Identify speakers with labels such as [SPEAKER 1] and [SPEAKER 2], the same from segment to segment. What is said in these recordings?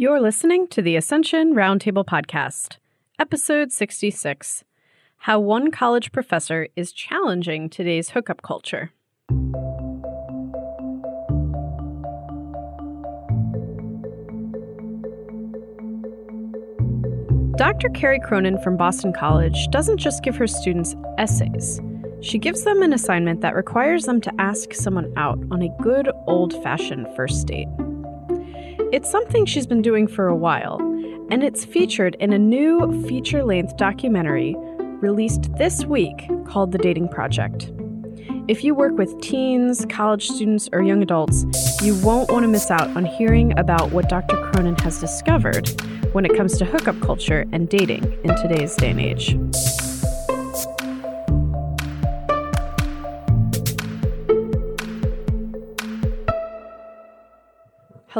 [SPEAKER 1] You're listening to the Ascension Roundtable Podcast, Episode 66 How One College Professor is Challenging Today's Hookup Culture. Dr. Kerry Cronin from Boston College doesn't just give her students essays. She gives them an assignment that requires them to ask someone out on a good old fashioned first date. It's something she's been doing for a while, and it's featured in a new feature length documentary released this week called The Dating Project. If you work with teens, college students, or young adults, you won't want to miss out on hearing about what Dr. Cronin has discovered when it comes to hookup culture and dating in today's day and age.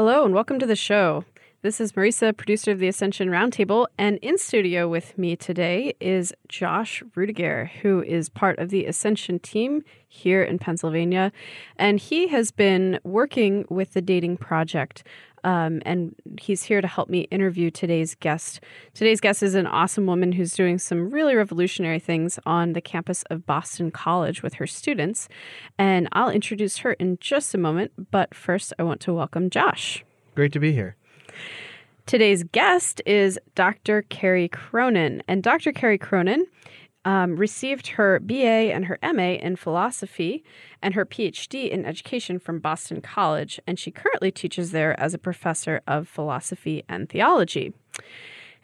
[SPEAKER 1] Hello, and welcome to the show. This is Marisa, producer of the Ascension Roundtable, and in studio with me today is Josh Rudiger, who is part of the Ascension team here in Pennsylvania. And he has been working with the Dating Project, um, and he's here to help me interview today's guest. Today's guest is an awesome woman who's doing some really revolutionary things on the campus of Boston College with her students. And I'll introduce her in just a moment, but first, I want to welcome Josh.
[SPEAKER 2] Great to be here.
[SPEAKER 1] Today's guest is Dr. Kerry Cronin. And Dr. Kerry Cronin um, received her BA and her MA in philosophy and her PhD in education from Boston College. And she currently teaches there as a professor of philosophy and theology.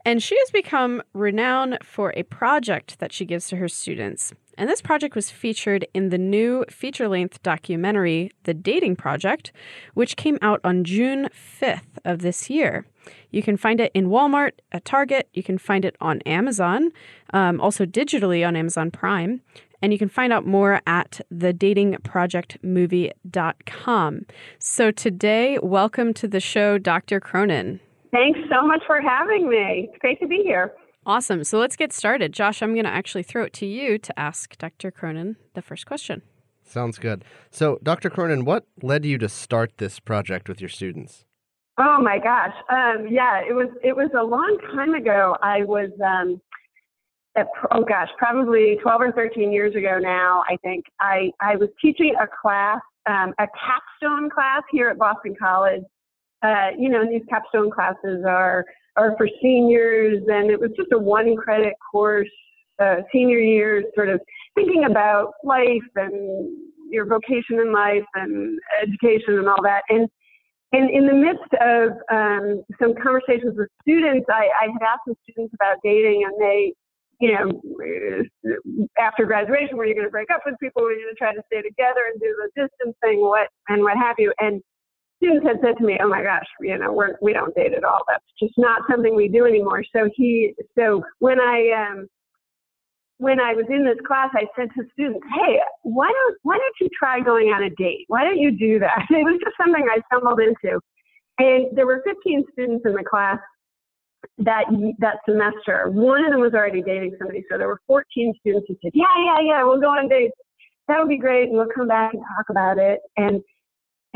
[SPEAKER 1] And she has become renowned for a project that she gives to her students. And this project was featured in the new feature length documentary, The Dating Project, which came out on June 5th of this year. You can find it in Walmart, at Target. You can find it on Amazon, um, also digitally on Amazon Prime. And you can find out more at thedatingprojectmovie.com. So today, welcome to the show, Dr. Cronin.
[SPEAKER 3] Thanks so much for having me. It's great to be here.
[SPEAKER 1] Awesome. So let's get started. Josh, I'm going to actually throw it to you to ask Dr. Cronin the first question.
[SPEAKER 2] Sounds good. So, Dr. Cronin, what led you to start this project with your students?
[SPEAKER 3] Oh my gosh. Um, yeah, it was it was a long time ago. I was um, at, oh gosh, probably 12 or 13 years ago now. I think I I was teaching a class, um, a capstone class here at Boston College. Uh, you know, and these capstone classes are are for seniors, and it was just a one credit course, uh, senior years, sort of thinking about life and your vocation in life and education and all that. And and in the midst of um, some conversations with students, I, I had asked some students about dating, and they, you know, after graduation, were you going to break up with people? Were you going to try to stay together and do the distance thing? What and what have you? And students had said to me, "Oh my gosh, you know, we're we don't date at all. That's just not something we do anymore." So he, so when I um, when I was in this class, I said to students, "Hey, why don't why don't you try going on a date? Why don't you do that?" It was just something I stumbled into, and there were 15 students in the class that that semester. One of them was already dating somebody, so there were 14 students who said, "Yeah, yeah, yeah, we'll go on dates. That would be great, and we'll come back and talk about it." And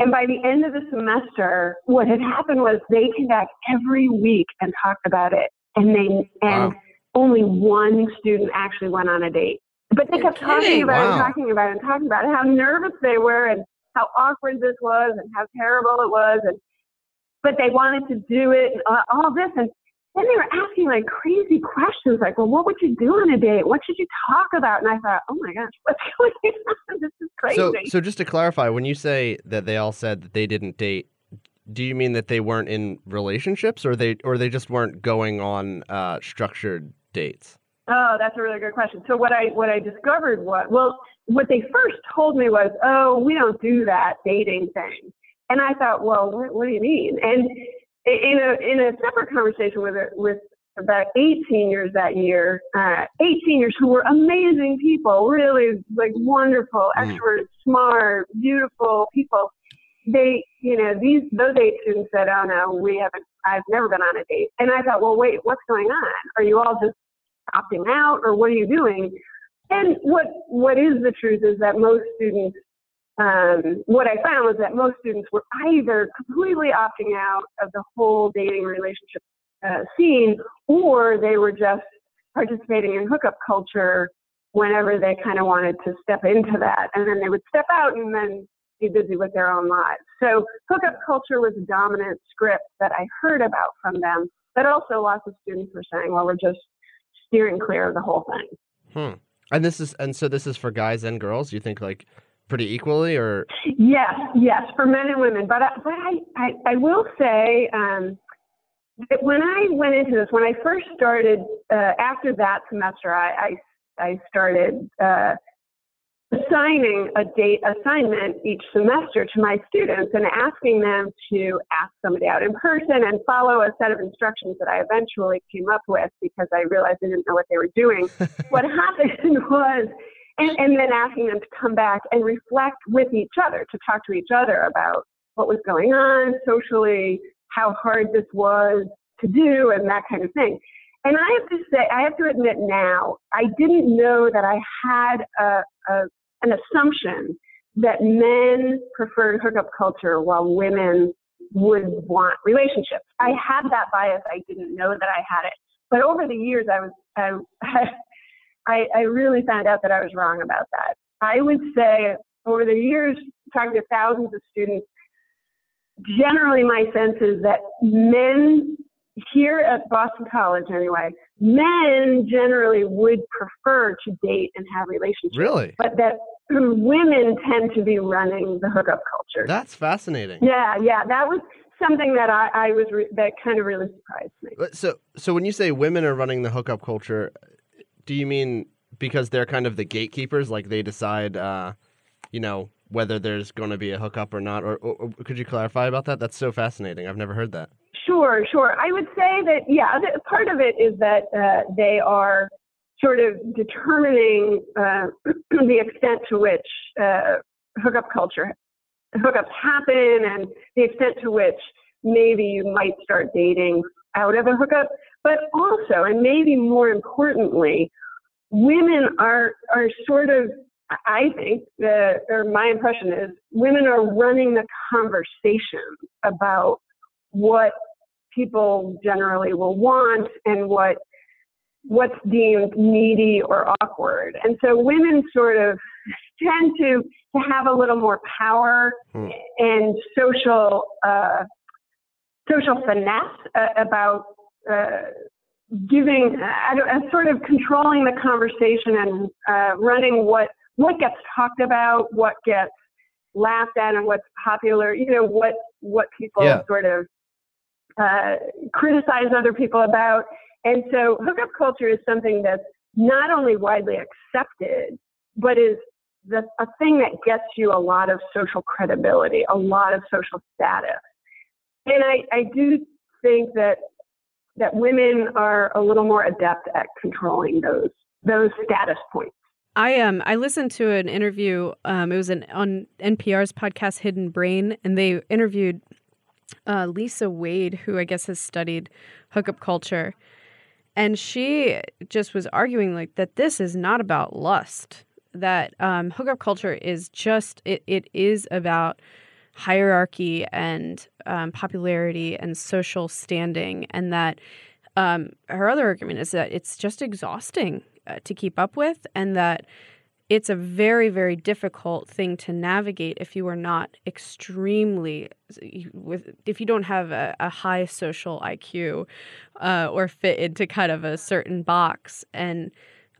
[SPEAKER 3] and by the end of the semester, what had happened was they came back every week and talked about it, and they and. Wow only one student actually went on a date. But they kept talking about wow. it, talking about it, and talking about it, how nervous they were and how awkward this was and how terrible it was. And but they wanted to do it and all this. And then they were asking like crazy questions, like, "Well, what would you do on a date? What should you talk about?" And I thought, "Oh my gosh, what's going on? This is crazy."
[SPEAKER 2] So, so just to clarify, when you say that they all said that they didn't date, do you mean that they weren't in relationships, or they, or they just weren't going on uh, structured dates?
[SPEAKER 3] Oh, that's a really good question. So what I what I discovered was well, what they first told me was, oh, we don't do that dating thing, and I thought, well, what, what do you mean? And in a in a separate conversation with with about eight seniors that year, uh, eight seniors who were amazing people, really like wonderful, mm. extroverted, smart, beautiful people. They, you know, these those eight students said, "Oh no, we haven't. I've never been on a date." And I thought, well, wait, what's going on? Are you all just opting out or what are you doing? And what what is the truth is that most students um, what I found was that most students were either completely opting out of the whole dating relationship uh, scene, or they were just participating in hookup culture whenever they kind of wanted to step into that, and then they would step out and then be busy with their own lives. So hookup culture was a dominant script that I heard about from them, but also lots of students were saying, "Well, we're just steering clear of the whole thing."
[SPEAKER 2] Hmm. And this is and so this is for guys and girls. You think like pretty equally, or
[SPEAKER 3] yes, yes, for men and women. But I, but I I, I will say. Um, that when I went into this, when I first started, uh, after that semester, I, I, I started uh, assigning a date assignment each semester to my students and asking them to ask somebody out in person and follow a set of instructions that I eventually came up with because I realized I didn't know what they were doing. what happened was, and, and then asking them to come back and reflect with each other, to talk to each other about what was going on socially, how hard this was to do, and that kind of thing. And I have to say, I have to admit now, I didn't know that I had a, a an assumption that men preferred hookup culture while women would want relationships. I had that bias. I didn't know that I had it. But over the years, I was I, I, I really found out that I was wrong about that. I would say over the years, talking to thousands of students, generally my sense is that men here at Boston College, anyway, men generally would prefer to date and have relationships.
[SPEAKER 2] Really?
[SPEAKER 3] But that women tend to be running the hookup culture.
[SPEAKER 2] That's fascinating.
[SPEAKER 3] Yeah, yeah, that was something that I, I was re- that kind of really surprised me.
[SPEAKER 2] So, so when you say women are running the hookup culture, do you mean because they're kind of the gatekeepers, like they decide, uh, you know, whether there's going to be a hookup or not? Or, or, or, could you clarify about that? That's so fascinating. I've never heard that.
[SPEAKER 3] Sure, sure. I would say that yeah, part of it is that uh, they are sort of determining uh, the extent to which uh, hookup culture hookups happen and the extent to which maybe you might start dating out of a hookup but also and maybe more importantly women are are sort of i think the or my impression is women are running the conversation about what people generally will want and what what's deemed needy or awkward. And so women sort of tend to, to have a little more power hmm. and social uh, social finesse uh, about uh, giving, uh, sort of controlling the conversation and uh, running what what gets talked about, what gets laughed at, and what's popular. You know what what people yeah. sort of uh, criticize other people about. And so hookup culture is something that's not only widely accepted, but is the, a thing that gets you a lot of social credibility, a lot of social status. And I, I do think that that women are a little more adept at controlling those those status points.
[SPEAKER 1] I um I listened to an interview. Um, it was an on NPR's podcast Hidden Brain, and they interviewed uh, Lisa Wade, who I guess has studied hookup culture, and she just was arguing like that this is not about lust that um, hookup culture is just it, it is about hierarchy and um, popularity and social standing and that um, her other argument is that it's just exhausting uh, to keep up with and that it's a very very difficult thing to navigate if you are not extremely with if you don't have a, a high social IQ uh, or fit into kind of a certain box. And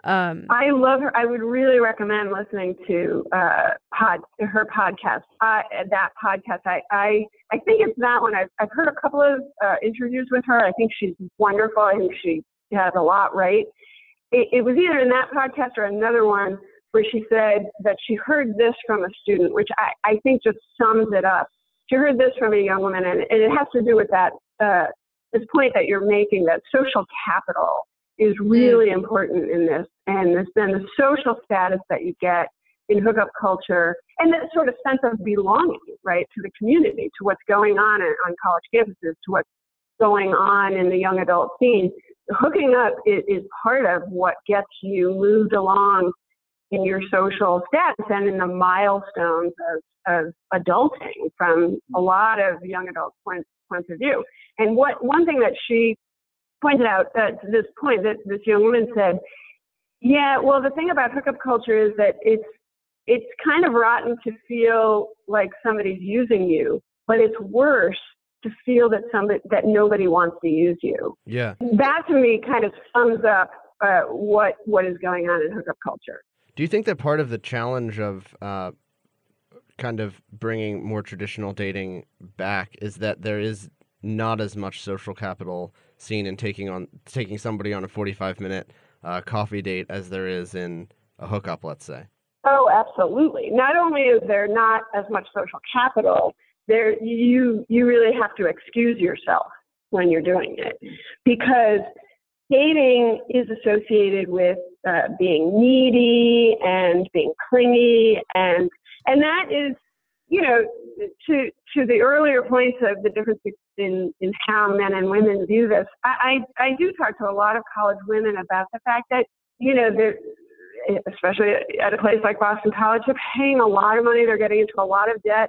[SPEAKER 1] um,
[SPEAKER 3] I love her. I would really recommend listening to uh, pod her podcast. Uh, that podcast, I, I I think it's that one. I've I've heard a couple of uh, interviews with her. I think she's wonderful. I think she has a lot right. It, it was either in that podcast or another one where she said that she heard this from a student, which I, I think just sums it up. She heard this from a young woman, and, and it has to do with that uh, this point that you're making that social capital is really mm. important in this, and then the social status that you get in hookup culture, and that sort of sense of belonging, right, to the community, to what's going on on college campuses, to what's going on in the young adult scene. Hooking up is, is part of what gets you moved along in your social status and in the milestones of, of adulting from a lot of young adult points, points of view. And what one thing that she pointed out at this point that this young woman said, yeah, well, the thing about hookup culture is that it's it's kind of rotten to feel like somebody's using you, but it's worse to feel that somebody that nobody wants to use you.
[SPEAKER 2] Yeah.
[SPEAKER 3] That to me kind of sums up uh, what what is going on in hookup culture.
[SPEAKER 2] Do you think that part of the challenge of uh, kind of bringing more traditional dating back is that there is not as much social capital seen in taking on taking somebody on a 45 minute uh, coffee date as there is in a hookup, let's say?
[SPEAKER 3] Oh, absolutely. Not only is there not as much social capital, there you you really have to excuse yourself when you're doing it because dating is associated with uh, being needy and being clingy and and that is you know to to the earlier points of the difference in in how men and women view this I, I i do talk to a lot of college women about the fact that you know they're especially at a place like boston college they're paying a lot of money they're getting into a lot of debt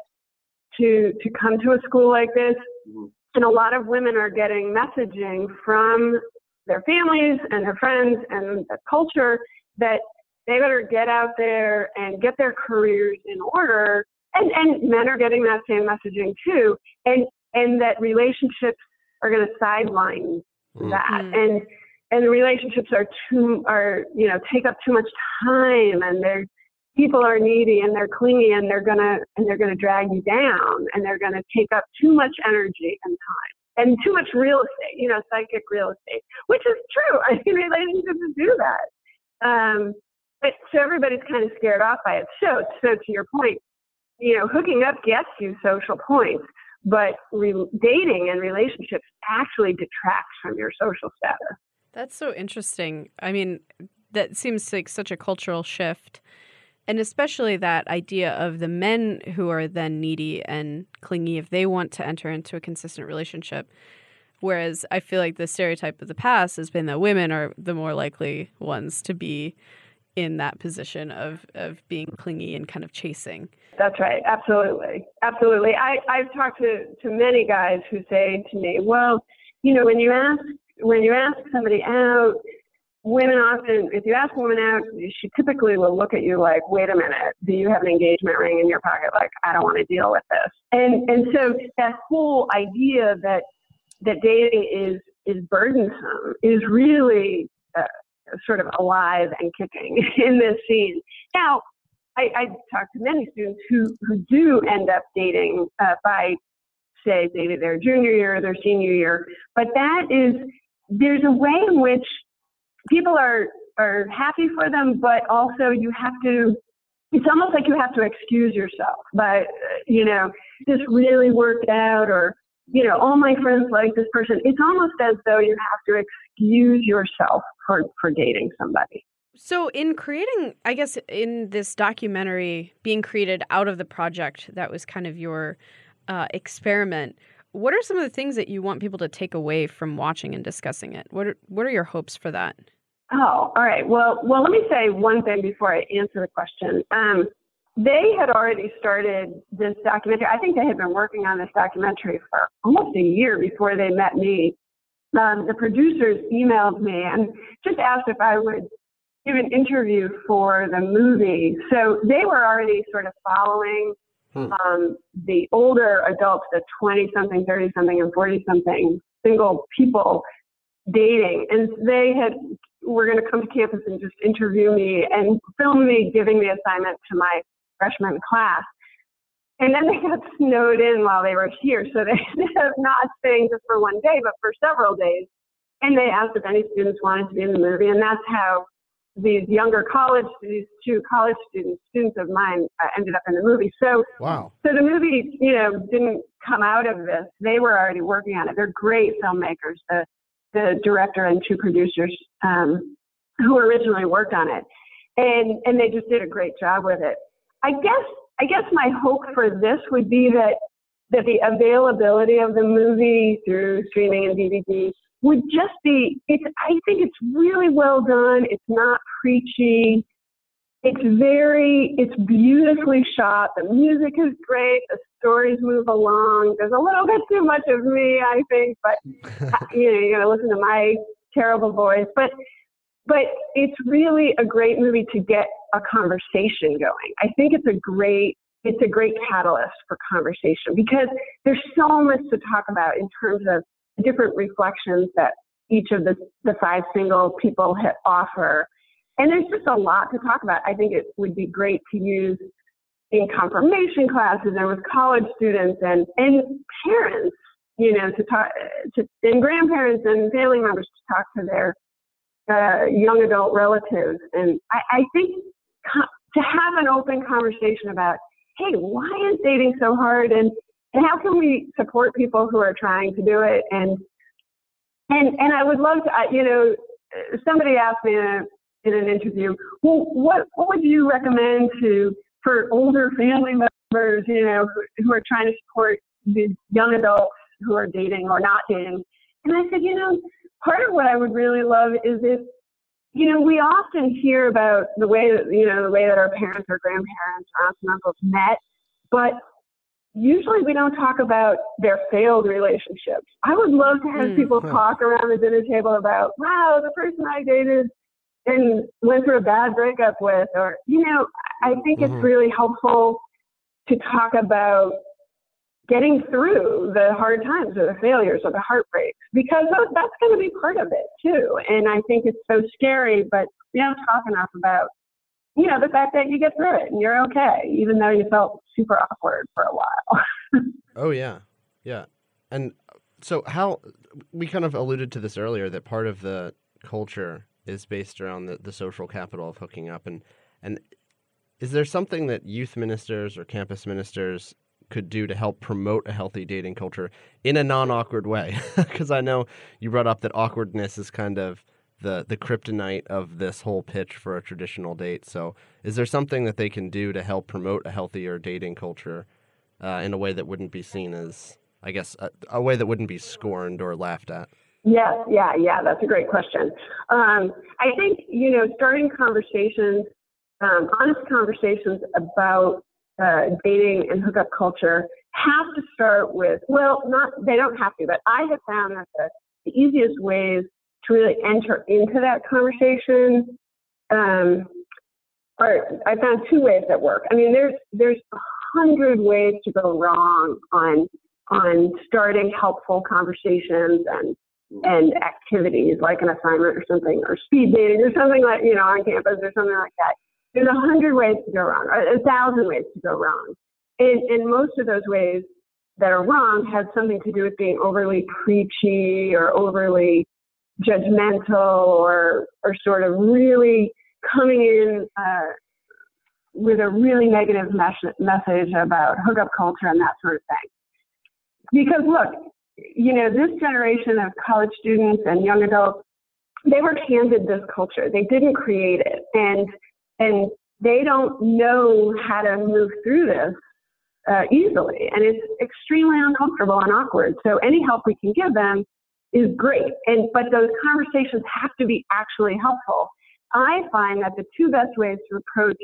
[SPEAKER 3] to to come to a school like this. Mm-hmm. And a lot of women are getting messaging from their families and their friends and the culture that they better get out there and get their careers in order. And and men are getting that same messaging too. And and that relationships are going to sideline mm-hmm. that. And and relationships are too are you know take up too much time and they're people are needy and they're clingy and they're gonna and they're gonna drag you down and they're gonna take up too much energy and time and too much real estate, you know, psychic real estate, which is true. I mean, relationships do that. Um, but so everybody's kind of scared off by it. So, so to your point, you know, hooking up gets you social points, but re- dating and relationships actually detracts from your social status.
[SPEAKER 1] That's so interesting. I mean, that seems like such a cultural shift and especially that idea of the men who are then needy and clingy if they want to enter into a consistent relationship. Whereas I feel like the stereotype of the past has been that women are the more likely ones to be in that position of, of being clingy and kind of chasing.
[SPEAKER 3] That's right. Absolutely. Absolutely. I, I've talked to, to many guys who say to me, well, you know, when you ask when you ask somebody out, women often, if you ask a woman out, she typically will look at you like, wait a minute, do you have an engagement ring in your pocket? Like, I don't want to deal with this. And, and so that whole idea that, that dating is, is burdensome is really uh, sort of alive and kicking in this scene. Now, I, I talk to many students who, who do end up dating uh, by, say, maybe their junior year or their senior year, but that is, there's a way in which people are are happy for them, but also you have to. It's almost like you have to excuse yourself, but you know, this really worked out, or you know, all my friends like this person. It's almost as though you have to excuse yourself for for dating somebody.
[SPEAKER 1] So, in creating, I guess, in this documentary being created out of the project that was kind of your uh, experiment, what are some of the things that you want people to take away from watching and discussing it? What are, what are your hopes for that?
[SPEAKER 3] Oh, all right. Well, well, let me say one thing before I answer the question. Um, they had already started this documentary. I think they had been working on this documentary for almost a year before they met me. Um, the producers emailed me and just asked if I would give an interview for the movie. So they were already sort of following hmm. um, the older adults, the 20 something, 30 something, and 40 something single people dating. And they had were going to come to campus and just interview me and film me giving the assignment to my freshman class. And then they got snowed in while they were here. So they ended up not staying just for one day, but for several days. And they asked if any students wanted to be in the movie. And that's how these younger college, these two college students, students of mine, uh, ended up in the movie. So,
[SPEAKER 2] wow.
[SPEAKER 3] So the movie, you know, didn't come out of this. They were already working on it. They're great filmmakers. The the director and two producers um, who originally worked on it, and and they just did a great job with it. I guess I guess my hope for this would be that that the availability of the movie through streaming and DVD would just be it's I think it's really well done. It's not preachy. it's very, it's beautifully shot. The music is great. The stories move along. There's a little bit too much of me, I think, but you know, you gotta listen to my terrible voice. But, but it's really a great movie to get a conversation going. I think it's a great, it's a great catalyst for conversation because there's so much to talk about in terms of the different reflections that each of the, the five single people offer and there's just a lot to talk about. I think it would be great to use in confirmation classes and with college students and, and parents, you know, to talk to and grandparents and family members to talk to their uh, young adult relatives. And I, I think to have an open conversation about, hey, why is dating so hard, and and how can we support people who are trying to do it, and and and I would love to, you know, somebody asked me in a in an interview, well, what what would you recommend to for older family members, you know, who, who are trying to support the young adults who are dating or not dating? And I said, you know, part of what I would really love is if, you know, we often hear about the way that you know the way that our parents or grandparents or aunts and uncles met, but usually we don't talk about their failed relationships. I would love to have mm. people talk around the dinner table about, wow, the person I dated and went through a bad breakup with, or, you know, I think mm-hmm. it's really helpful to talk about getting through the hard times or the failures or the heartbreaks because that's going to be part of it too. And I think it's so scary, but we don't talk enough about, you know, the fact that you get through it and you're okay, even though you felt super awkward for a while.
[SPEAKER 2] oh, yeah. Yeah. And uh, so, how we kind of alluded to this earlier that part of the culture is based around the, the social capital of hooking up and and is there something that youth ministers or campus ministers could do to help promote a healthy dating culture in a non-awkward way. Because i know you brought up that awkwardness is kind of the the kryptonite of this whole pitch for a traditional date. So is there something that they can do to help promote a healthier dating culture uh, in a way that wouldn't be seen as i guess a, a way that wouldn't be scorned or laughed at?
[SPEAKER 3] Yeah yeah, yeah, that's a great question. Um, I think, you know, starting conversations, um, honest conversations about uh, dating and hookup culture have to start with, well, not, they don't have to, but I have found that the, the easiest ways to really enter into that conversation um, are, I found two ways that work. I mean, there's, there's a hundred ways to go wrong on, on starting helpful conversations and and activities like an assignment or something, or speed dating or something like, you know, on campus or something like that. There's a hundred ways to go wrong, or a thousand ways to go wrong. And, and most of those ways that are wrong have something to do with being overly preachy or overly judgmental or, or sort of really coming in uh, with a really negative mes- message about hookup culture and that sort of thing. Because look, you know, this generation of college students and young adults, they were handed this culture. They didn't create it. And, and they don't know how to move through this uh, easily. And it's extremely uncomfortable and awkward. So any help we can give them is great. And, but those conversations have to be actually helpful. I find that the two best ways to approach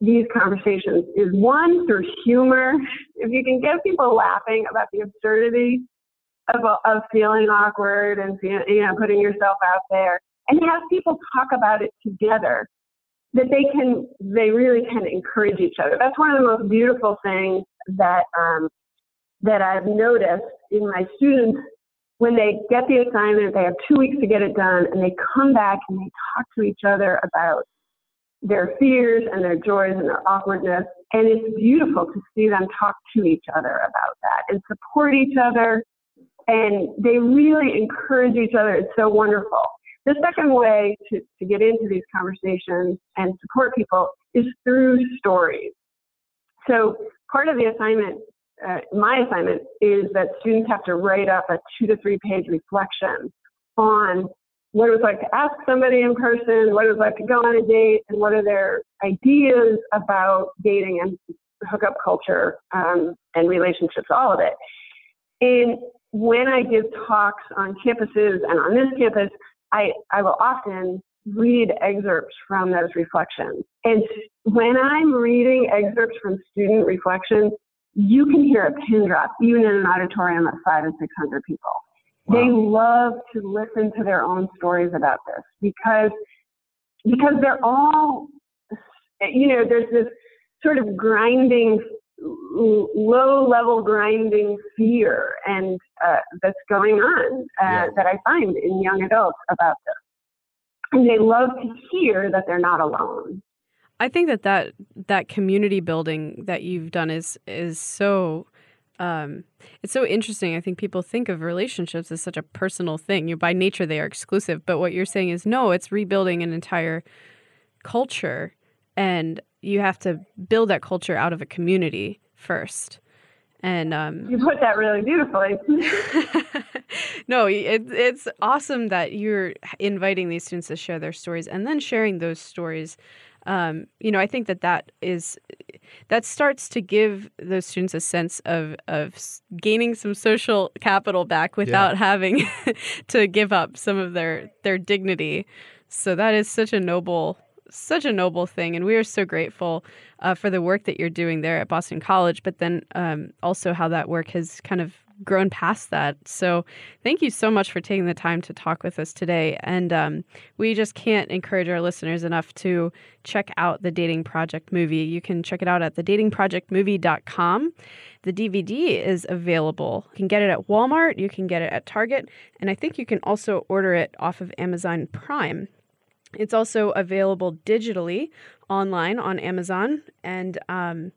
[SPEAKER 3] these conversations is one through humor. If you can get people laughing about the absurdity of, of feeling awkward and you know putting yourself out there and have people talk about it together that they can they really can encourage each other that's one of the most beautiful things that um, that i've noticed in my students when they get the assignment they have two weeks to get it done and they come back and they talk to each other about their fears and their joys and their awkwardness and it's beautiful to see them talk to each other about that and support each other and they really encourage each other. It's so wonderful. The second way to, to get into these conversations and support people is through stories. So part of the assignment, uh, my assignment, is that students have to write up a two to three page reflection on what it was like to ask somebody in person, what it was like to go on a date, and what are their ideas about dating and hookup culture um, and relationships, all of it. And when I give talks on campuses and on this campus, I, I will often read excerpts from those reflections. And when I'm reading excerpts from student reflections, you can hear a pin drop even in an auditorium of five and 600 people. Wow. They love to listen to their own stories about this because, because they're all, you know, there's this sort of grinding low level grinding fear and uh, that's going on uh, yeah. that I find in young adults about this. And they love to hear that they're not alone.
[SPEAKER 1] I think that that, that community building that you've done is is so um, it's so interesting. I think people think of relationships as such a personal thing. You by nature they are exclusive, but what you're saying is no, it's rebuilding an entire culture and you have to build that culture out of a community first. And um,
[SPEAKER 3] you put that really beautifully.
[SPEAKER 1] no, it, it's awesome that you're inviting these students to share their stories and then sharing those stories. Um, you know, I think that that is that starts to give those students a sense of of gaining some social capital back without yeah. having to give up some of their their dignity. So that is such a noble such a noble thing, and we are so grateful uh, for the work that you're doing there at Boston College. But then um, also how that work has kind of grown past that. So thank you so much for taking the time to talk with us today. And um, we just can't encourage our listeners enough to check out the Dating Project movie. You can check it out at thedatingprojectmovie.com. The DVD is available. You can get it at Walmart, you can get it at Target, and I think you can also order it off of Amazon Prime. It's also available digitally online on Amazon, and um,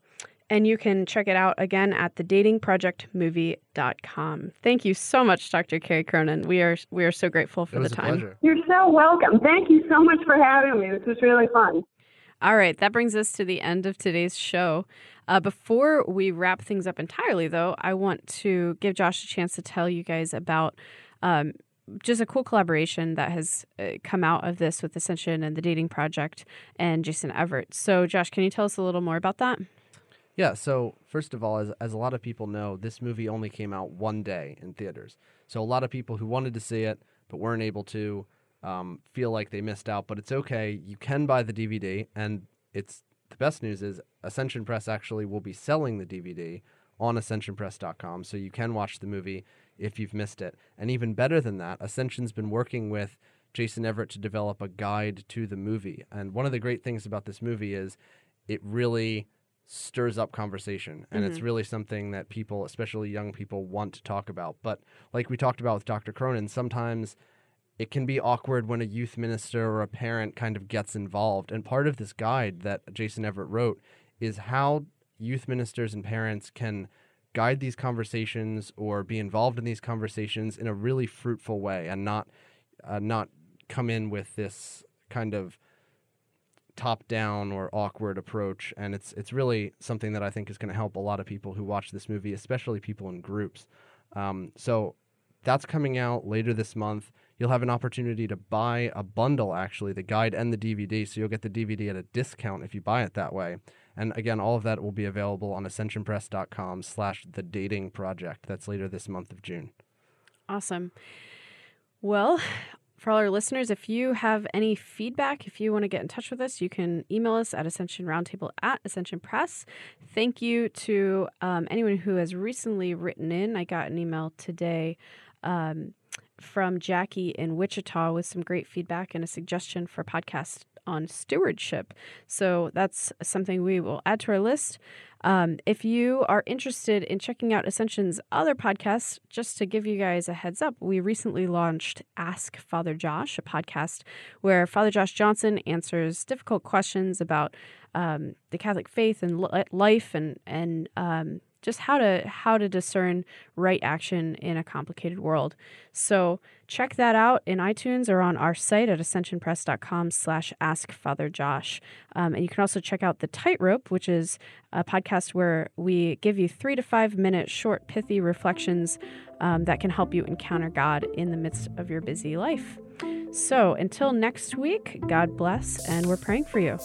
[SPEAKER 1] and you can check it out again at thedatingprojectmovie.com. Thank you so much, Dr. Kerry Cronin. We are we are so grateful for the time.
[SPEAKER 2] Pleasure.
[SPEAKER 3] You're so welcome. Thank you so much for having me. This was really fun.
[SPEAKER 1] All right, that brings us to the end of today's show. Uh, before we wrap things up entirely, though, I want to give Josh a chance to tell you guys about um, just a cool collaboration that has uh, come out of this with Ascension and the Dating Project and Jason Evert. So, Josh, can you tell us a little more about that?
[SPEAKER 2] Yeah, so first of all, as, as a lot of people know, this movie only came out one day in theaters. So, a lot of people who wanted to see it but weren't able to um, feel like they missed out, but it's okay. You can buy the DVD, and it's the best news is Ascension Press actually will be selling the DVD on ascensionpress.com, so you can watch the movie if you've missed it. And even better than that, Ascension's been working with Jason Evert to develop a guide to the movie. And one of the great things about this movie is it really stirs up conversation and mm-hmm. it's really something that people especially young people want to talk about but like we talked about with dr cronin sometimes it can be awkward when a youth minister or a parent kind of gets involved and part of this guide that jason evert wrote is how youth ministers and parents can guide these conversations or be involved in these conversations in a really fruitful way and not uh, not come in with this kind of top down or awkward approach. And it's it's really something that I think is going to help a lot of people who watch this movie especially people in groups. Um, so that's coming out later this month. You'll have an opportunity to buy a bundle actually the guide and the DVD so you'll get the DVD at a discount if you buy it that way and again, all of that will be available on ascensionpress.com slash the dating project. That's later this month of June.
[SPEAKER 1] Awesome. Well, for all our listeners, if you have any feedback, if you want to get in touch with us, you can email us at Ascension Roundtable at Ascension Press. Thank you to um, anyone who has recently written in. I got an email today um, from Jackie in Wichita with some great feedback and a suggestion for podcast on stewardship. So that's something we will add to our list. Um, if you are interested in checking out Ascension's other podcasts, just to give you guys a heads up, we recently launched Ask Father Josh, a podcast where Father Josh Johnson answers difficult questions about um, the Catholic faith and life and and um, just how to how to discern right action in a complicated world. So check that out in iTunes or on our site at ascensionpress.com slash ask Father Josh. Um, and you can also check out The Tightrope, which is a podcast where we give you three to five minute short, pithy reflections um, that can help you encounter God in the midst of your busy life. So until next week, God bless, and we're praying for you.